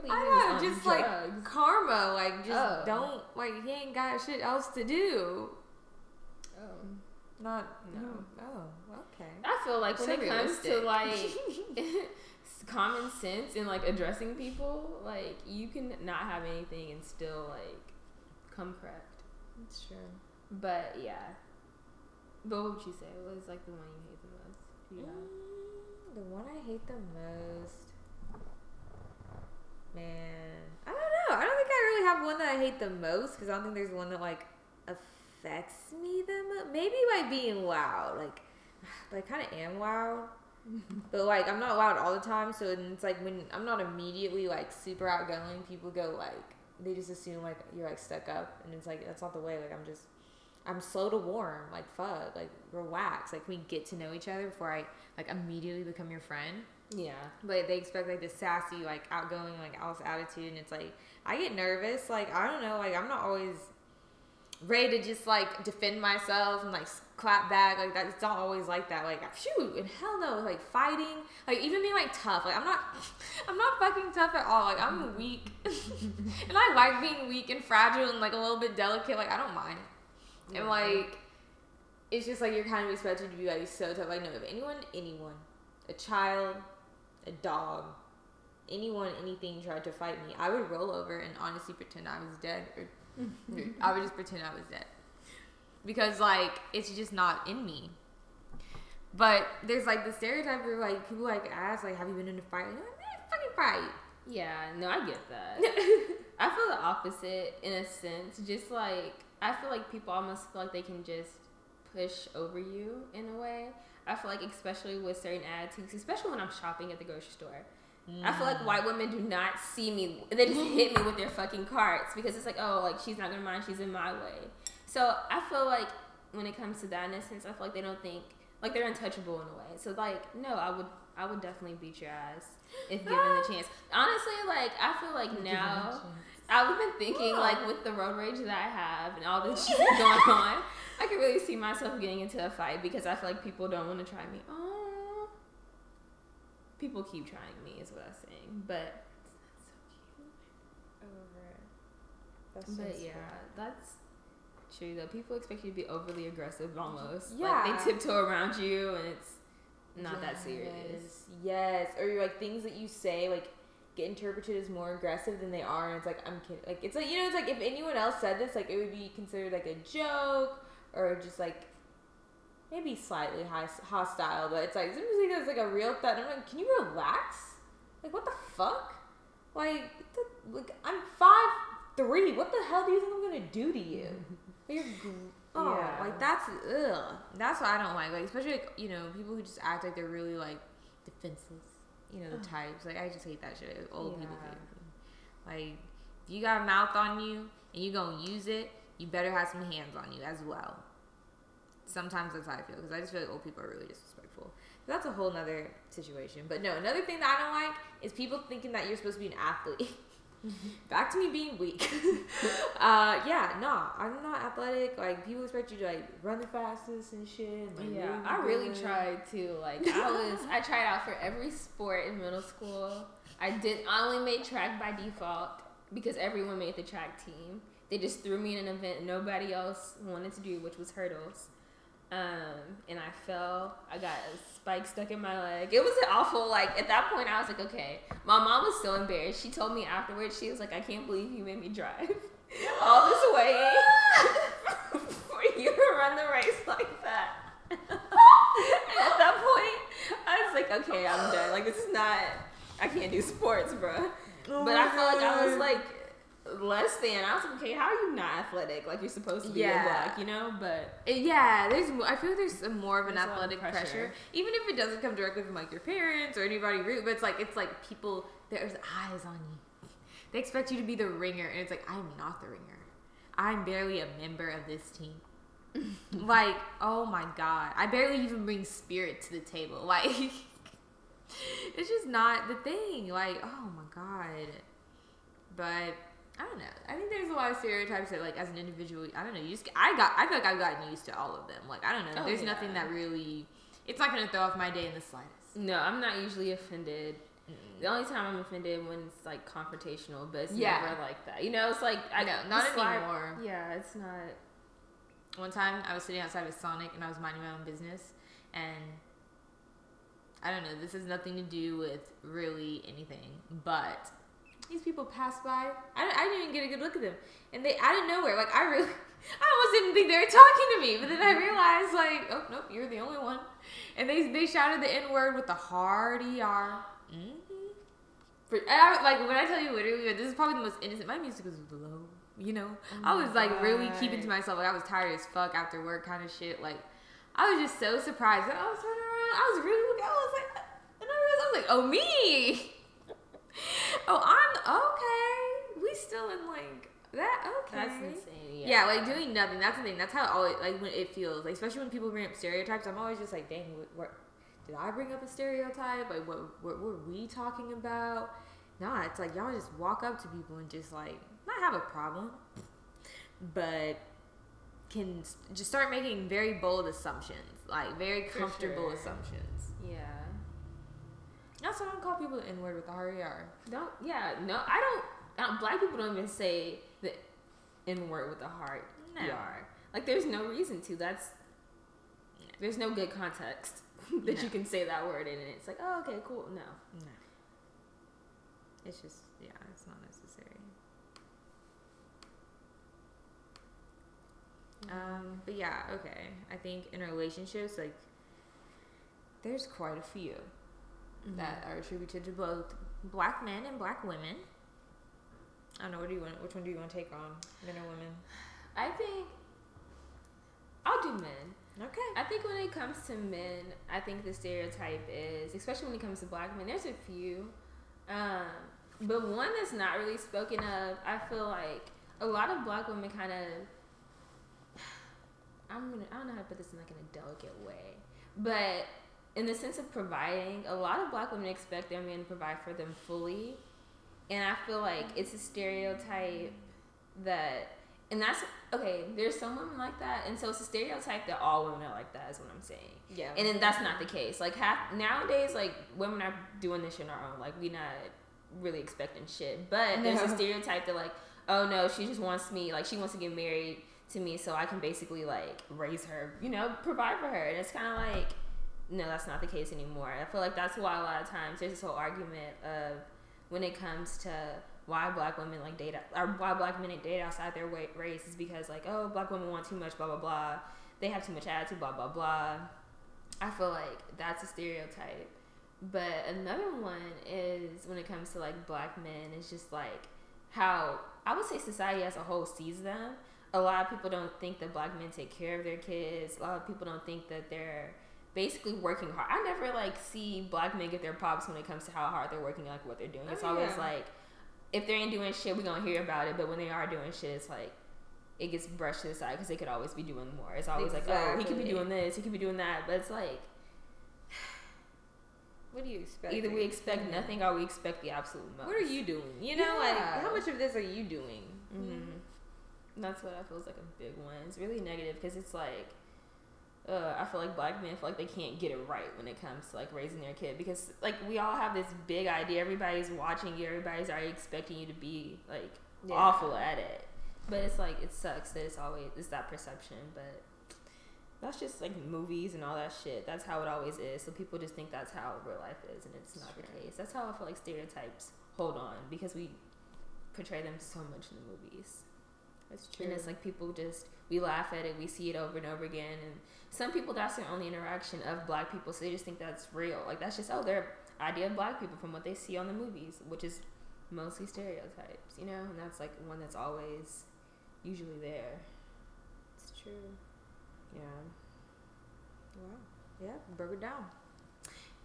clearly he I know, just drugs. like karma. Like, just Oh. don't, like, he ain't got shit else to do. Oh. Not, No. Oh, okay. I feel like when So it comes to like (laughs) (laughs) common sense and like addressing people, like you can not have anything and still like come correct. That's true. But yeah. But what would you say? What was like the one you hate the most? Yeah. Mm, the one I hate the most. Man, I don't know. I don't think I really have one that I hate the most because I don't think there's one that like affects me the most. Maybe by being loud, like, (sighs) but I kind of am loud. (laughs) but like I'm not loud all the time, so it's like when I'm not immediately like super outgoing, people go like they just assume like you're like stuck up, and it's like that's not the way. Like I'm just I'm slow to warm. Like fuck, like relax. Like we get to know each other before I like immediately become your friend. Yeah. But they expect like this sassy, like outgoing, like Alice attitude, and it's like I get nervous. Like I don't know, like I'm not always ready to just like defend myself and like clap back. Like that, it's not always like that. Like shoot, and hell no, like fighting, like even being like tough. Like I'm not, (laughs) I'm not fucking tough at all. Like I'm mm-hmm. weak, (laughs) and I like being weak and fragile and like a little bit delicate. Like I don't mind, Yeah. and like it's just like you're kind of expected to be like so tough. Like no, if anyone, anyone, a child, a dog, anyone, anything tried to fight me, I would roll over and honestly pretend I was dead, or I would just pretend I was dead, because like it's just not in me. But there's like the stereotype where like people like ask like, "Have you been in a fight?" Like, "Man, fucking fight." Yeah, no, I get that. (laughs) I feel the opposite in a sense. Just like I feel like people almost feel like they can just push over you in a way. I feel like especially with certain attitudes, especially when I'm shopping at the grocery store. I feel like white women do not see me. They just hit me with their fucking carts because it's like, oh, like she's not gonna mind. She's in my way. So I feel like when it comes to that in a sense, I feel like they don't think like they're untouchable in a way. So like, no, I would, I would definitely beat your ass if given the (laughs) chance. Honestly, like I feel like now. I've been thinking, like, with the road rage that I have and all this (laughs) shit going on, I can really see myself getting into a fight because I feel like people don't want to try me. Oh, people keep trying me, is what I'm saying. But That's so cute. Over. That's but yeah, that's true though. People expect you to be overly aggressive almost. Yeah. like they tiptoe around you, and it's not that serious. Yes, Yes, or you're like things that you say like get interpreted as more aggressive than they are, and it's like I'm kidding. Like it's like you know, it's like if anyone else said this, like it would be considered like a joke or just like maybe slightly high, hostile. But it's like sometimes like it's like a real threat. I'm like, can you relax? Like what the fuck? Like, the, like I'm five three. What the hell do you think I'm gonna do to you? (laughs) You're Oh, Yeah. like that's ugh. That's what I don't like. Like especially like you know people who just act like they're really like defenseless. You know the types. Like I just hate that shit. Old people hate me. Like if you got a mouth on you and you gonna use it, you better have some hands on you as well. Sometimes that's how I feel because I just feel like old people are really disrespectful. That's a whole nother situation. But no, another thing that I don't like is people thinking that you're supposed to be an athlete. (laughs) Back to me being weak. (laughs) uh, yeah, no, I'm not athletic. Like people expect you to like run the fastest and shit. And, like, Yeah, really I really good. tried to. Like, I (laughs) was, I tried out for every sport in middle school. I did. I only made track by default because everyone made the track team. They just threw me in an event nobody else wanted to do, which was hurdles. Um, and I fell. I got a spike stuck in my leg. It was awful. Like at that point, I was like, okay. My mom was so embarrassed. She told me afterwards. She was like, I can't believe you made me drive (laughs) all this way (laughs) for you to run the race like that. and (laughs) at that point, I was like, okay, I'm done. Like this is not. I can't do sports, bro. Oh but I felt like I was like less than. I was like, okay, how are you not athletic? Like you're supposed to be Yeah. black, you know? But yeah, there's. I feel like there's more of an athletic pressure. pressure. even if it doesn't come directly from like your parents or anybody rude. But it's like it's like people. There's eyes on you. They expect you to be the ringer, and it's like I'm not the ringer. I'm barely a member of this team. (laughs) like, oh my god, I barely even bring spirit to the table. (laughs) Like, it's just not the thing. Like, oh my god. But I don't know. I think there's a lot of stereotypes that, like, as an individual, I don't know. You just, I got, I feel like I've gotten used to all of them. Like, I don't know. Oh, there's yeah. nothing that really, it's not gonna throw off my day in the slightest. no, I'm not usually offended. The only time I'm offended when it's like confrontational, but it's Yeah. never like that. You know, it's like I No, not like- anymore. Yeah, it's not. One time, I was sitting outside with Sonic, and I was minding my own business, and I don't know. This has nothing to do with really anything, but these people passed by. I, I didn't even get a good look at them, and they out of nowhere, like I really, (laughs) I almost didn't think they were talking to me, but then I realized, like, oh nope, you're the only one, and they they shouted the N word with the hard er. Mm-hmm. For, I, like when I tell you literally, this is probably the most innocent. My music was low, you know. I was like really keeping to myself. Like I was tired as fuck after work, kind of shit. Like I was just so surprised. I was turning around. I was really looking. I was like, and I realized I was like, oh me. (laughs) oh, I'm okay. We still in like that. Okay. That's insane. Yeah. like doing nothing. That's the thing. That's how always like when it feels. Like especially when people bring up stereotypes, I'm always just like, dang, what, what did I bring up a stereotype? Like what what were we talking about? Nah, it's like y'all just walk up to people and just like not have a problem, but can just start making very bold assumptions, like very comfortable sure. assumptions. Yeah. That's why I don't call people the N word with the hard R. Don't. Yeah. No, I don't. Uh, black people don't even say the N word with the hard No. ER. Like, there's no reason to. That's. There's no good context (laughs) that No. you can say that word in, and it's like, oh, okay, cool. No. No. It's just yeah, it's not necessary. Um, but yeah, okay. I think in relationships, like, there's quite a few that are attributed to both black men and black women. I don't know. What do you want? Which one do you want to take on, men or women? I think. I'll do men. Okay. I think when it comes to men, I think the stereotype is, especially when it comes to black men, there's a few. Um, but one that's not really spoken of, I feel like a lot of black women kind of. (sighs) I'm gonna. I don't know how to put this in like in a delicate way, but in the sense of providing, a lot of black women expect their men to provide for them fully, and I feel like it's a stereotype that, and that's okay. There's some women like that, and so it's a stereotype that all women are like that. Is what I'm saying. Yeah. And then that's not the case. Like half nowadays, like women are doing this shit on our own. Like we're not really expecting shit. But there's a stereotype that like, oh no, she just wants me. Like she wants to get married to me, so I can basically like raise her. You know, provide for her. And it's kind of like, no, that's not the case anymore. I feel like that's why a lot of times there's this whole argument of when it comes to why black women like date or why black men date outside their race is because like oh black women want too much blah blah blah they have too much attitude blah blah blah I feel like that's a stereotype. But another one is when it comes to like black men, it's just like how I would say society as a whole sees them. A lot of people don't think that black men take care of their kids. A lot of people don't think that they're basically working hard. I never like see black men get their props when it comes to how hard they're working, like what they're doing. It's Oh, always yeah. like if they ain't doing shit, we gonna hear about it. But when they are doing shit, it's like it gets brushed to the side because they could always be doing more. It's always like, oh, he could be doing this, he could be doing that. But it's like (sighs) What do you expect? either we expect nothing or we expect the absolute most. What are you doing? You know, like how much of this are you doing? hmm That's what I feel is like a big one. It's really negative because it's like, uh, I feel like black men feel like they can't get it right when it comes to like raising their kid because like we all have this big idea. Everybody's watching you. Everybody's already expecting you to be like Yeah. awful at it. But it's like it sucks that it's always it's that perception. But that's just like movies and all that shit. That's how it always is. So people just think that's how real life is, and it's not the case. That's how I feel like stereotypes hold on because we portray them so much in the movies. That's true. And it's like people just we laugh at it, we see it over and over again, and some people that's their only interaction of black people, so they just think that's real. Like that's just oh their idea of black people from what they see on the movies, which is mostly stereotypes, you know, and that's like one that's always usually there. It's true. Yeah. Wow. Yeah, broke it down.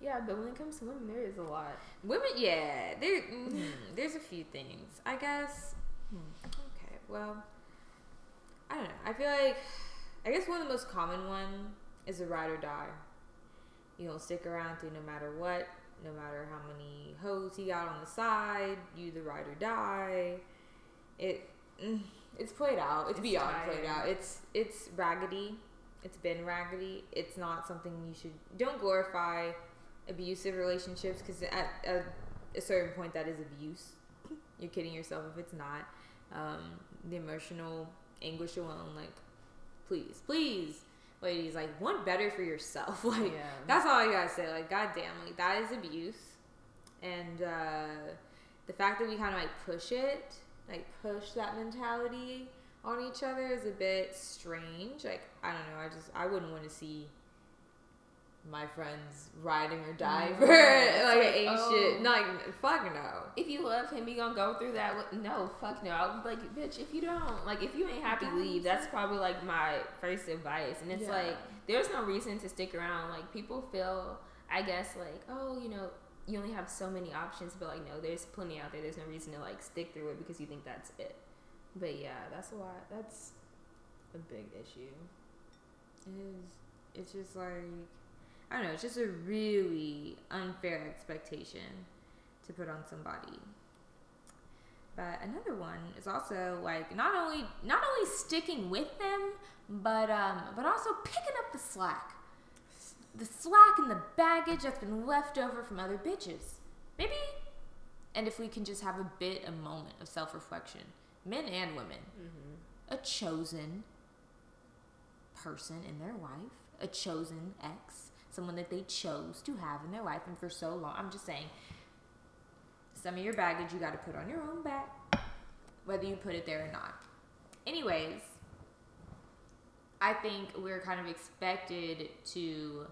Yeah, but when it comes to women, there is a lot. Women, yeah, there, mm, (laughs) there's a few things. I guess. hmm, Okay, well, I don't know. I feel like, I guess one of the most common one is a ride or die. You don't stick around through no matter what, no matter how many hoes he got on the side. You the ride or die. It, mm, it's played out. It's, It's beyond tired. played out. It's it's raggedy. It's been raggedy. It's not something you should. Don't glorify abusive relationships because at a, a certain point that is abuse. You're kidding yourself if it's not. Um, the emotional anguish alone, like, please, please, ladies, like, want better for yourself. (laughs) Like, Yeah. that's all I gotta say. Like, goddamn, like that is abuse, and uh, the fact that we kind of like push it, like push that mentality on each other is a bit strange. Like, I don't know. I just I wouldn't want to see my friends riding or No, for like, ain't oh. shit. Like, fuck no. If you love him, you gonna go through that. With, no, fuck no. I'll be like, bitch, if you don't, like, if you ain't happy, leave. That's probably like my first advice. And it's Yeah. like, there's no reason to stick around. Like, people feel, I guess, like, oh, you know, you only have so many options, but like, no, there's plenty out there. There's no reason to like stick through it because you think that's it. But yeah, that's a lot. That's a big issue. It is. It's just like I don't know. It's just a really unfair expectation to put on somebody. But another one is also like not only not only sticking with them, but um, but also picking up the slack, the slack and the baggage that's been left over from other bitches. Maybe, and if we can just have a bit, a moment of self reflection, men and women, Mm-hmm. a chosen person in their life, a chosen ex, someone that they chose to have in their life, and for so long. I'm just saying, some of your baggage you got to put on your own back, whether you put it there or not. Anyways, I think we're kind of expected to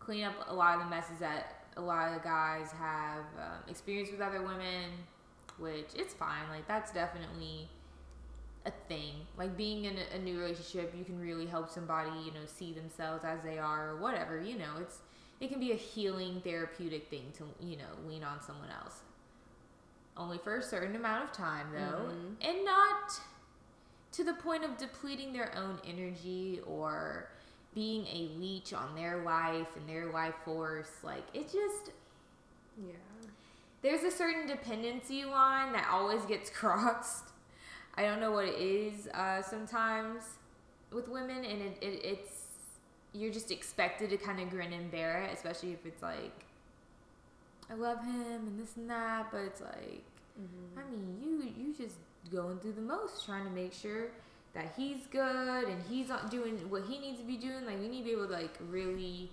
clean up a lot of the messes that a lot of guys have um, experienced with other women, which it's fine. Like that's definitely a thing. Like being in a, a new relationship, you can really help somebody, you know, see themselves as they are or whatever. You know, it's it can be a healing, therapeutic thing to you know lean on someone else. Only for a certain amount of time though, Mhm. and not to the point of depleting their own energy or being a leech on their life and their life force. Like it just Yeah. there's a certain dependency line that always gets (laughs) crossed. I don't know what it is uh, sometimes with women, and it, it it's you're just expected to kind of grin and bear it, especially if it's like I love him and this and that, but it's like Mm-hmm. I mean you you just going through the most, trying to make sure that he's good and he's not doing what he needs to be doing. Like you need to be able to like really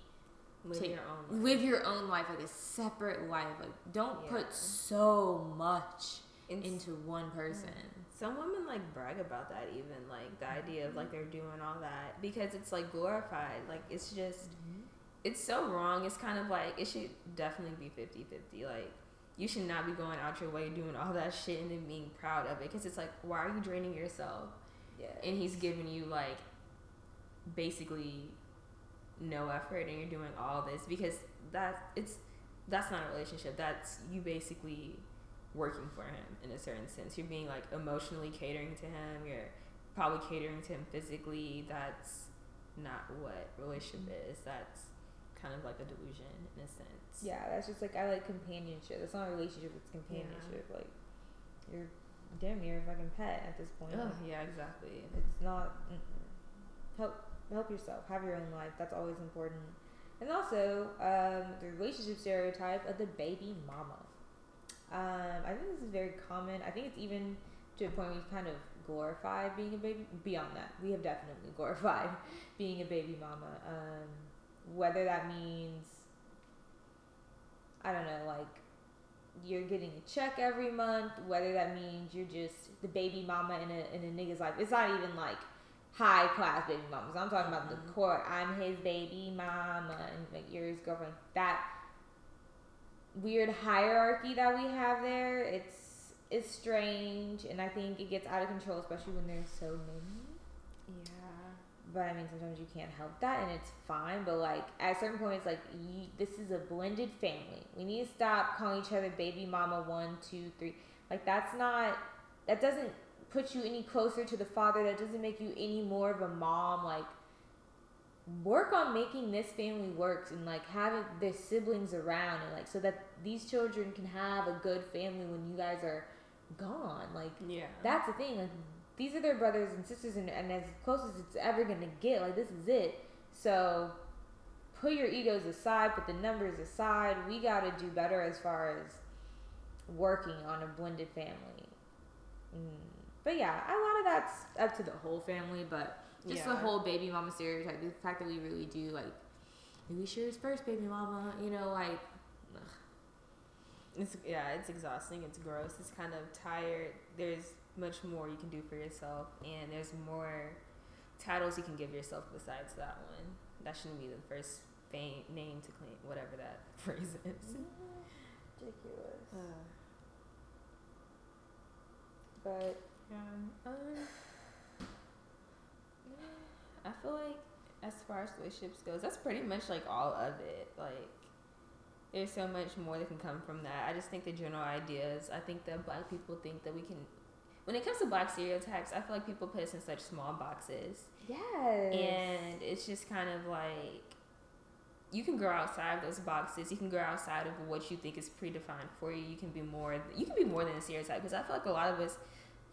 Live take- your own. life. live your own life like a separate life like don't Yeah. put so much into one person Some women like brag about that even like the idea of like mm-hmm. they're doing all that because it's like glorified. Like it's just mm-hmm. it's so wrong. It's kind of like it should definitely be 50-50. Like you should not be going out your way doing all that shit and then being proud of it because it's like why are you draining yourself? yeah And he's giving you like basically no effort and you're doing all this because that it's that's not a relationship. That's you basically working for him in a certain sense. You're being like emotionally catering to him. You're probably catering to him physically. That's not what relationship is. That's kind of like a delusion in a sense. yeah that's just like i like companionship it's not a relationship it's companionship like you're damn near a fucking pet at this point Ugh, yeah, exactly. it's not mm-mm. help help yourself have your own life that's always important and also um, the relationship stereotype of the baby mama um, i think this is very common i think it's even to a point where you kind of glorify being a baby beyond that we have definitely (laughs) glorified being a baby mama um, whether that means i don't know like you're getting a check every month, whether that means you're just the baby mama in a in a nigga's life. It's not even like high class baby mamas. I'm talking about the Mhm. core. I'm his baby mama and like you're his girlfriend. That weird hierarchy that we have there, it's is strange, and I think it gets out of control, especially when there's so many. Yeah. But I mean, sometimes you can't help that, and it's fine. But like at certain points, like you, this is a blended family. We need to stop calling each other baby mama one, two, three. Like that's not. That doesn't put you any closer to the father. That doesn't make you any more of a mom. Like work on making this family works and like having their siblings around and like so that these children can have a good family when you guys are gone. Like Yeah. that's the thing. Like these are their brothers and sisters, and, and as close as it's ever gonna get. Like this is it. So put your egos aside, put the numbers aside. We gotta do better as far as working on a blended family. Mm. But yeah, a lot of that's up to the whole family, but just the whole baby mama stereotype. The fact that we really do like. Louis Sher's first baby mama, you know, like. It's yeah, it's exhausting. It's gross. It's kind of tired. There's much more you can do for yourself, and there's more titles you can give yourself besides that one. That shouldn't be the first fame, name to claim, whatever that (laughs) phrase is. ridiculous. Uh, But (sighs) yeah, um, I feel like as far as relationships goes, that's pretty much like all of it. Like, there's so much more that can come from that. I just think the general ideas. I think that black people think that we can. When it comes to black stereotypes, I feel like people put us in such small boxes, yes, and it's just kind of like you can grow outside of those boxes. You can grow outside of what you think is predefined for you. You can be more. You can be more than a stereotype because I feel like a lot of us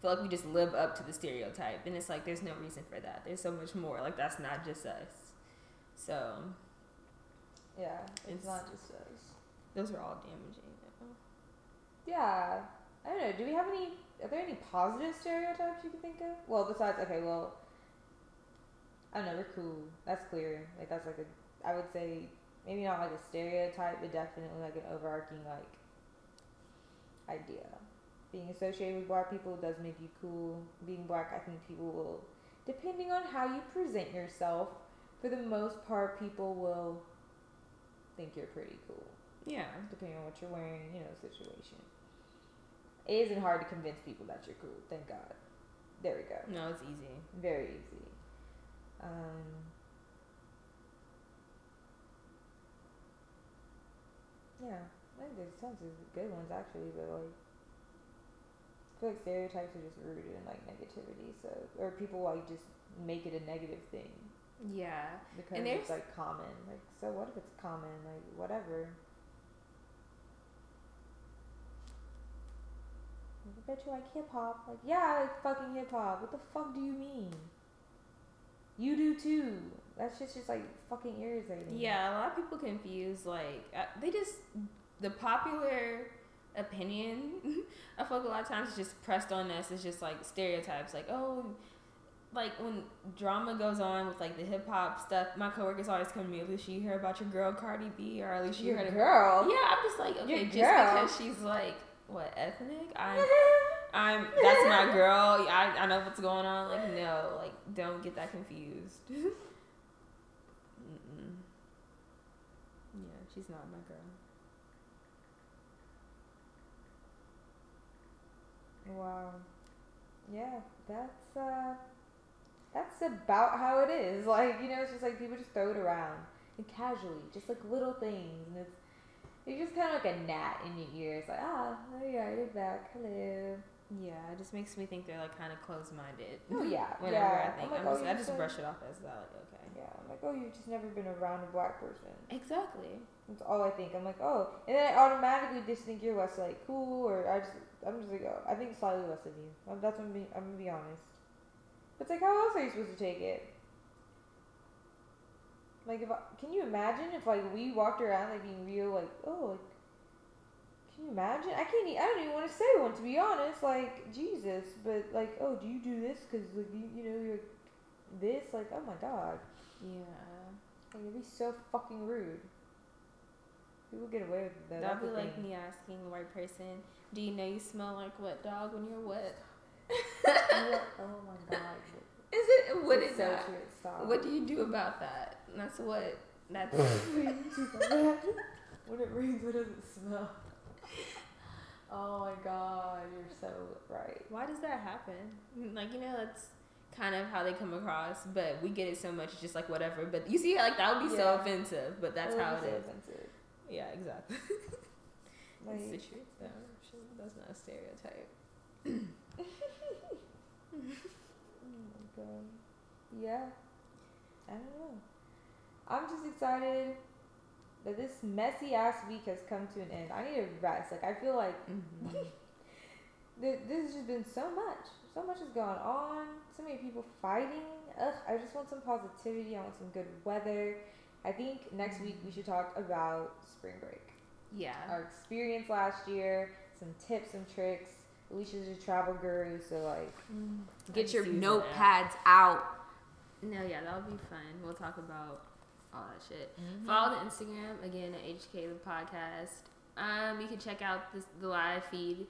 feel like we just live up to the stereotype, and it's like there's no reason for that. There's so much more. Like that's not just us. So yeah, it's, it's- not just us. those are all damaging. Yeah, I don't know. Do we have any? Are there any positive stereotypes you can think of? Well, besides, okay, well, I don't know. We're cool. That's clear. Like that's like a. I would say maybe not like a stereotype, but definitely like an overarching like idea. Being associated with black people does make you cool. Being black, I think people will, depending on how you present yourself, for the most part, people will think you're pretty cool Yeah. depending on what you're wearing, you know, situation. It isn't hard to convince people that you're cool. Thank God. There we go. No, it's easy. Very easy. Um, yeah, I think there's tons of good ones actually, but like, I feel like stereotypes are just rooted in like negativity. So, or people like just make it a negative thing Yeah. because And it's like common. Like, so what if it's common? Like, whatever. I bet you like hip hop. Like, yeah, I like fucking hip hop. What the fuck do you mean? You do too. That's just just like fucking irritating. Yeah, a lot of people confuse like uh, they just the popular opinion. I feel like a lot of times it's just pressed on us. It's just like stereotypes, like oh, like when drama goes on with like the hip hop stuff. My coworkers always come to me, Alicia, you hear about your girl Cardi B, or at least you Your heard of girl. Yeah, I'm just like okay, Your just girl. because she's like what ethnic, I'm. (laughs) I'm that's my girl. I, I know what's going on. Like no, like don't get that confused. (laughs) Yeah, she's not my girl. Wow. Yeah, that's uh that's about how it is. (laughs) Like, you know, it's just like people just throw it around and casually, just like little things and it's you're just kinda like a gnat in your ear. It's like, ah, oh yeah, you're back. Hello. Yeah, it just makes me think they're like kind of closed minded. Oh yeah. (laughs) Whenever yeah. I think, I'm like, oh, just, I just brush it off as that. Like, okay. Yeah, I'm like, oh, you've just never been around a black person. Exactly. That's all I think. I'm like, oh, and then I automatically just think you're less like cool, or I just, I'm just like, oh, I think slightly less of you. That's what I'm, being, I'm gonna be honest. It's like, how else are you supposed to take it? Like, if I, can you imagine if like we walked around like being real, like, oh, like, can you imagine? I can't. I don't even want to say one to be honest. Like Jesus, but like, oh, do you do this because like you, you know, you're this? Like, oh my God, Yeah. like, it'd be so fucking rude. People get away with that. That'd be like me asking the white person, "Do you know you smell like wet dog when you're wet?" Yeah, (laughs) oh my god. Is it? What It's is so that? true. Stop. What do you do about that? That's what. That's. (laughs) when it rains, what does it smell? Oh my god, you're so right. Why does that happen? Like you know, that's kind of how they come across, but we get it so much, it's just like whatever. But you see, like that would be so offensive, but that's It how be it so is. offensive. Yeah, exactly. Like, (laughs) That's the truth, though. That's not a stereotype. Oh my god. Yeah. I don't know. I'm just excited that this messy ass week has come to an end. I need a rest. Like I feel like Mm-hmm. (laughs) th- this has just been so much. So much has gone on. So many people fighting. Ugh, I just want some positivity. I want some good weather. I think next week we should talk about spring break. Yeah. Our experience last year, some tips and tricks. Alicia's a travel guru, so like Get your notepads out. No, yeah, that'll be fun. We'll talk about all that shit. Mm-hmm. Follow the Instagram again at HK the podcast. Um, you can check out this, the live feed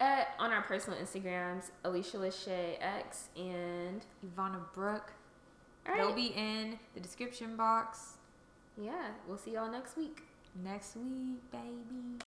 at on our personal Instagrams, Alicia Lachey X and Ivana Brooke. all They'll be in the description box yeah, we'll see y'all next week. next week, baby.